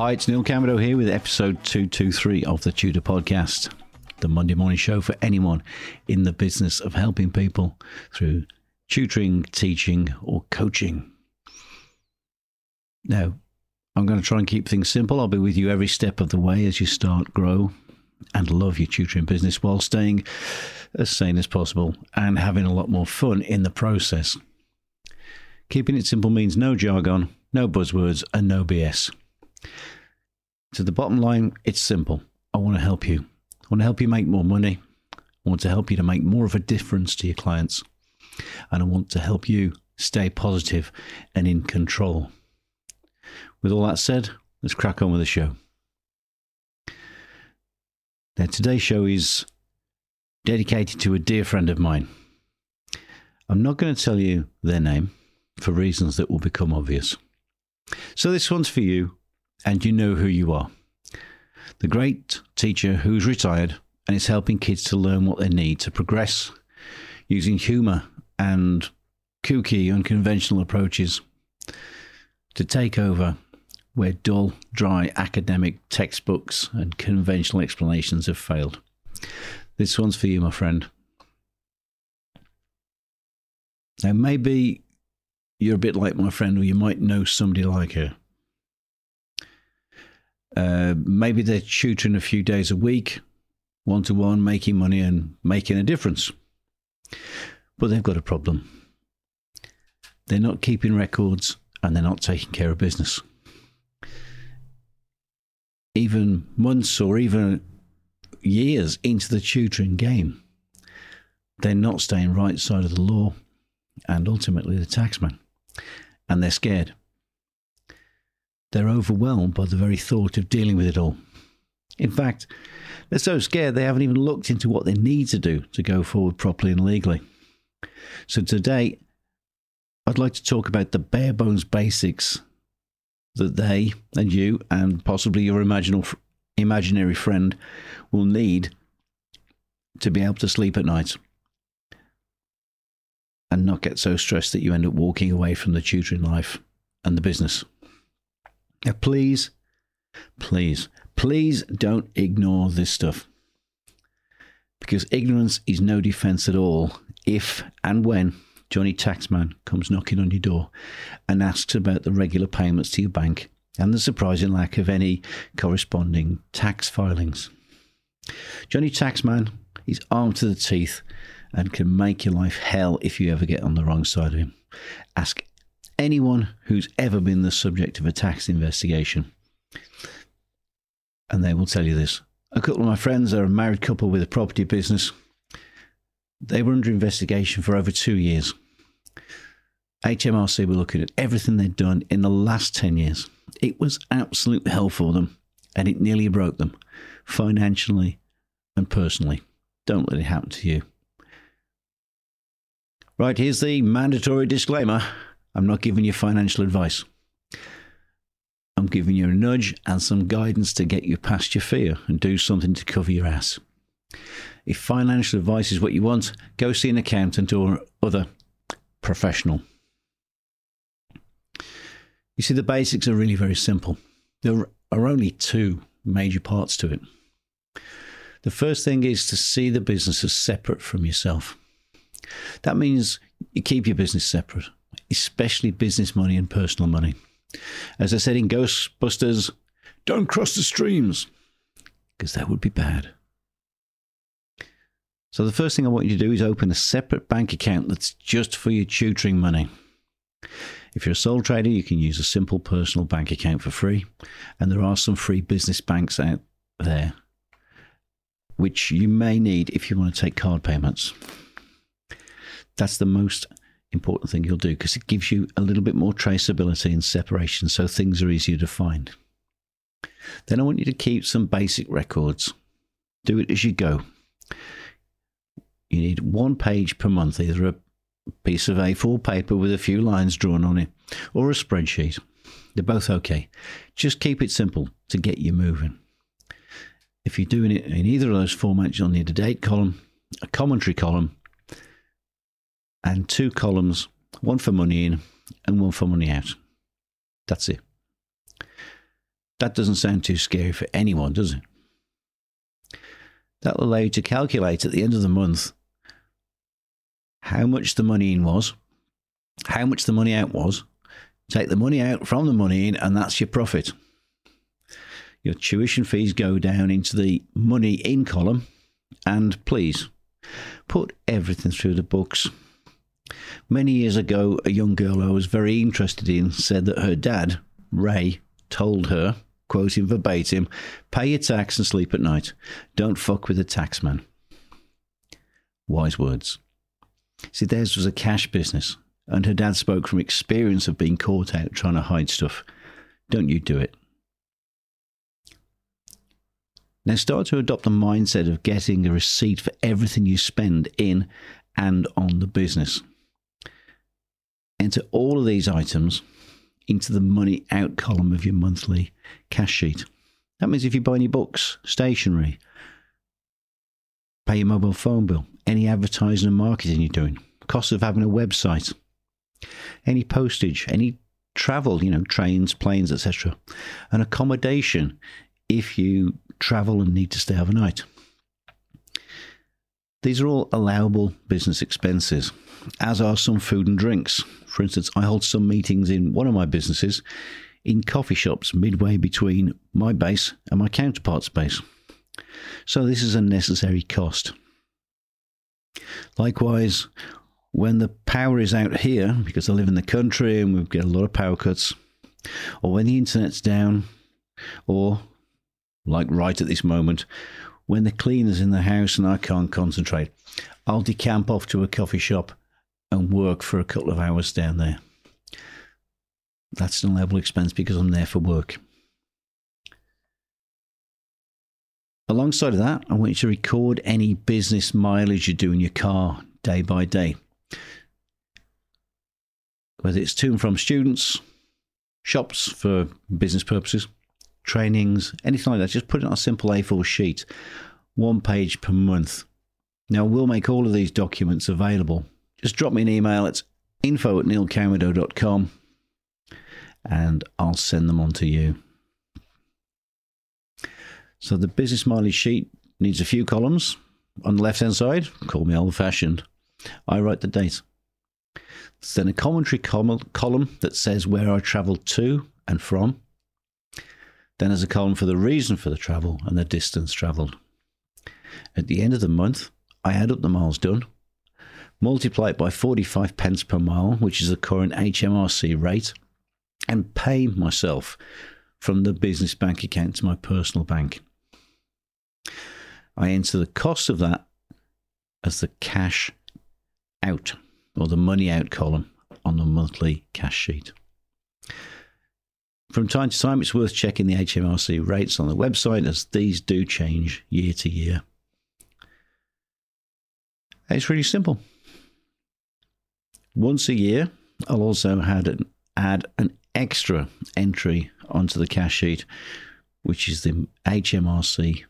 Hi, it's Neil Camero here with episode 223 of the Tutor Podcast, the Monday morning show for anyone in the business of helping people through tutoring, teaching, or coaching. Now, I'm going to try and keep things simple. I'll be with you every step of the way as you start, grow, and love your tutoring business while staying as sane as possible and having a lot more fun in the process. Keeping it simple means no jargon, no buzzwords, and no BS. To the bottom line, it's simple. I want to help you. I want to help you make more money. I want to help you to make more of a difference to your clients. And I want to help you stay positive and in control. With all that said, let's crack on with the show. Now, today's show is dedicated to a dear friend of mine. I'm not going to tell you their name for reasons that will become obvious. So, this one's for you and you know who you are. The great teacher who's retired and is helping kids to learn what they need to progress using humour and kooky, unconventional approaches to take over where dull, dry academic textbooks and conventional explanations have failed. This one's for you, my friend. Now, maybe you're a bit like my friend, or you might know somebody like her. Uh, maybe they're tutoring a few days a week, one to one, making money and making a difference. But they've got a problem. They're not keeping records and they're not taking care of business. Even months or even years into the tutoring game, they're not staying right side of the law and ultimately the taxman. And they're scared. They're overwhelmed by the very thought of dealing with it all. In fact, they're so scared they haven't even looked into what they need to do to go forward properly and legally. So today, I'd like to talk about the bare bones basics that they and you and possibly your imaginary friend will need to be able to sleep at night and not get so stressed that you end up walking away from the tutoring life and the business. Now, please, please, please don't ignore this stuff. Because ignorance is no defense at all if and when Johnny Taxman comes knocking on your door and asks about the regular payments to your bank and the surprising lack of any corresponding tax filings. Johnny Taxman is armed to the teeth and can make your life hell if you ever get on the wrong side of him. Ask anyone who's ever been the subject of a tax investigation. And they will tell you this. A couple of my friends are a married couple with a property business. They were under investigation for over two years. HMRC were looking at everything they'd done in the last 10 years. It was absolute hell for them, and it nearly broke them, financially and personally. Don't let it happen to you. Right, here's the mandatory disclaimer. I'm not giving you financial advice. I'm giving you a nudge and some guidance to get you past your fear and do something to cover your ass. If financial advice is what you want, go see an accountant or other professional. You see, the basics are really very simple. There are only two major parts to it. The first thing is to see the business as separate from yourself. That means you keep your business separate especially business money and personal money. As I said in Ghostbusters, don't cross the streams, because that would be bad. So, the first thing I want you to do is open a separate bank account that's just for your tutoring money. If you're a sole trader, you can use a simple personal bank account for free, and there are some free business banks out there, which you may need if you want to take card payments. That's the most important thing you'll do because it gives you a little bit more traceability and separation so things are easier to find. Then I want you to keep some basic records. Do it as you go. You need one page per month, either a piece of A4 paper with a few lines drawn on it or a spreadsheet. They're both okay. Just keep it simple to get you moving. If you're doing it in either of those formats, you'll need a date column, a commentary column, and two columns one for money in and one for money out. That's it. That doesn't sound too scary for anyone, does it? That'll allow you to calculate at the end of the month how much the money in was, how much the money out was, take the money out from the money in, and that's your profit. Your tuition fees go down into the money in column, and please put everything through the books. Many years ago, a young girl I was very interested in said that her dad, Ray, told her, quoting verbatim, pay your tax and sleep at night. Don't fuck with the taxman. Wise words. See, theirs was a cash business, and her dad spoke from experience of being caught out trying to hide stuff. Don't you do it. Now start to adopt the mindset of getting a receipt for everything you spend in and on the business. Enter all of these items into the money out column of your monthly cash sheet. That means if you buy any books, stationery, pay your mobile phone bill, any advertising and marketing you're doing, cost of having a website, any postage, any travel, you know, trains, planes, etc., and accommodation if you travel and need to stay overnight. These are all allowable business expenses, as are some food and drinks. For instance, I hold some meetings in one of my businesses in coffee shops midway between my base and my counterpart's base. So this is a necessary cost. Likewise, when the power is out here, because I live in the country and we get a lot of power cuts, or when the internet's down, or like right at this moment, when the cleaner's in the house and I can't concentrate, I'll decamp off to a coffee shop and work for a couple of hours down there. That's an allowable expense because I'm there for work. Alongside of that, I want you to record any business mileage you do in your car day by day. Whether it's to and from students, shops for business purposes, trainings, anything like that, just put it on a simple A4 sheet, one page per month. Now, we'll make all of these documents available. Just drop me an email. It's info at neilcowidow.com and I'll send them on to you. So the business mileage sheet needs a few columns. On the left hand side, call me old fashioned, I write the date. Then a commentary column that says where I travelled to and from. Then there's a column for the reason for the travel and the distance travelled. At the end of the month, I add up the miles done, multiply it by 45 pence per mile, which is the current HMRC rate, and pay myself from the business bank account to my personal bank. I enter the cost of that as the cash out or the money out column on the monthly cash sheet. From time to time, it's worth checking the HMRC rates on the website as these do change year to year. It's really simple. Once a year, I'll also add an, add an extra entry onto the cash sheet, which is the HMRC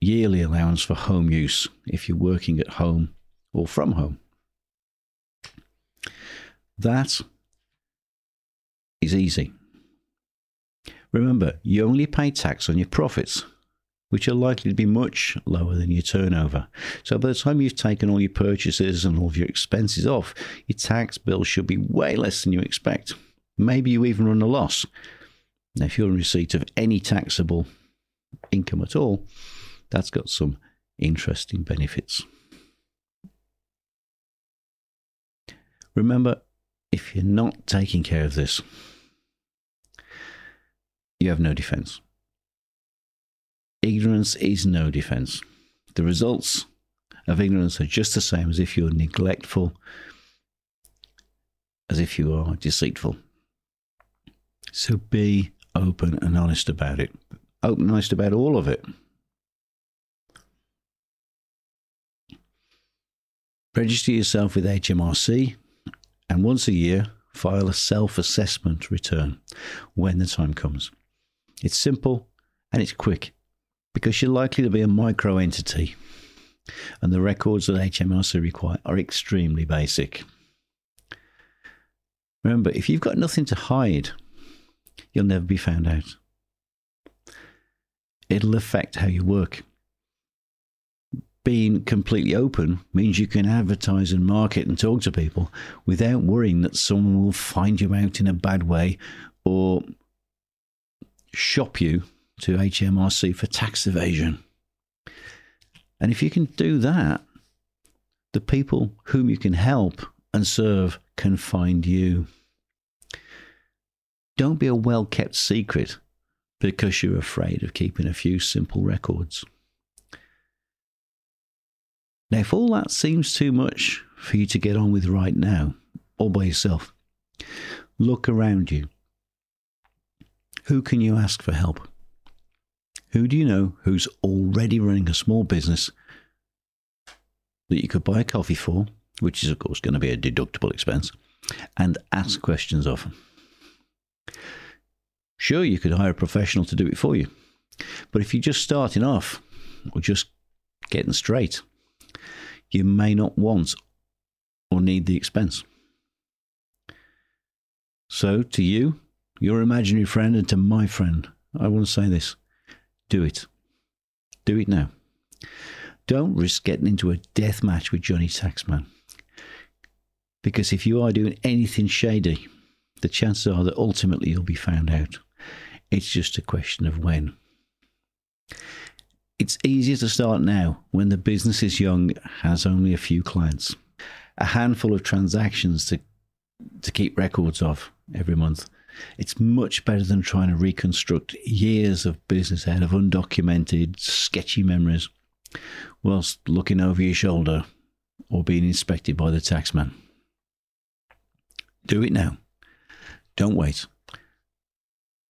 yearly allowance for home use if you're working at home or from home. That is easy. Remember, you only pay tax on your profits, which are likely to be much lower than your turnover. So by the time you've taken all your purchases and all of your expenses off, your tax bill should be way less than you expect. Maybe you even run a loss. Now, if you're in receipt of any taxable income at all, that's got some interesting benefits. Remember, if you're not taking care of this, you have no defense. Ignorance is no defense. The results of ignorance are just the same as if you're neglectful, as if you are deceitful. So be open and honest about it. Open and honest about all of it. Register yourself with HMRC and once a year file a self assessment return when the time comes. It's simple and it's quick because you're likely to be a micro entity and the records that HMRC require are extremely basic. Remember, if you've got nothing to hide, you'll never be found out. It'll affect how you work. Being completely open means you can advertise and market and talk to people without worrying that someone will find you out in a bad way or shop you to HMRC for tax evasion. And if you can do that, the people whom you can help and serve can find you. Don't be a well kept secret because you're afraid of keeping a few simple records. Now, if all that seems too much for you to get on with right now, all by yourself, look around you. Who can you ask for help? Who do you know who's already running a small business that you could buy a coffee for, which is, of course, going to be a deductible expense, and ask questions of? Sure, you could hire a professional to do it for you. But if you're just starting off or just getting straight, you may not want or need the expense. So, to you, your imaginary friend, and to my friend, I want to say this do it. Do it now. Don't risk getting into a death match with Johnny Taxman. Because if you are doing anything shady, the chances are that ultimately you'll be found out. It's just a question of when. It's easier to start now when the business is young, has only a few clients, a handful of transactions to, to keep records of every month. It's much better than trying to reconstruct years of business out of undocumented, sketchy memories whilst looking over your shoulder or being inspected by the taxman. Do it now. Don't wait.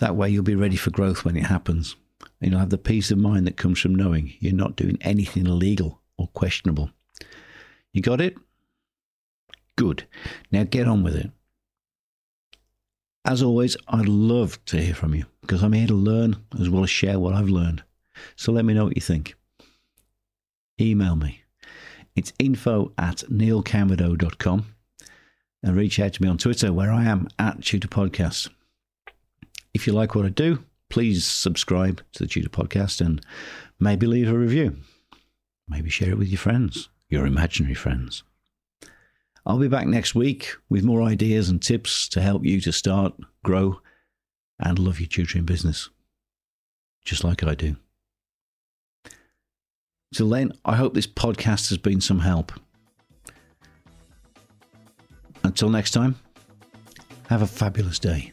That way, you'll be ready for growth when it happens. And you'll have the peace of mind that comes from knowing you're not doing anything illegal or questionable. You got it? Good. Now get on with it. As always, I'd love to hear from you because I'm here to learn as well as share what I've learned. So let me know what you think. Email me. It's info at neilcamerado.com and reach out to me on Twitter where I am at Tutor Podcast. If you like what I do, please subscribe to the Tutor Podcast and maybe leave a review. Maybe share it with your friends, your imaginary friends. I'll be back next week with more ideas and tips to help you to start, grow, and love your tutoring business, just like I do. Till then, I hope this podcast has been some help. Until next time, have a fabulous day.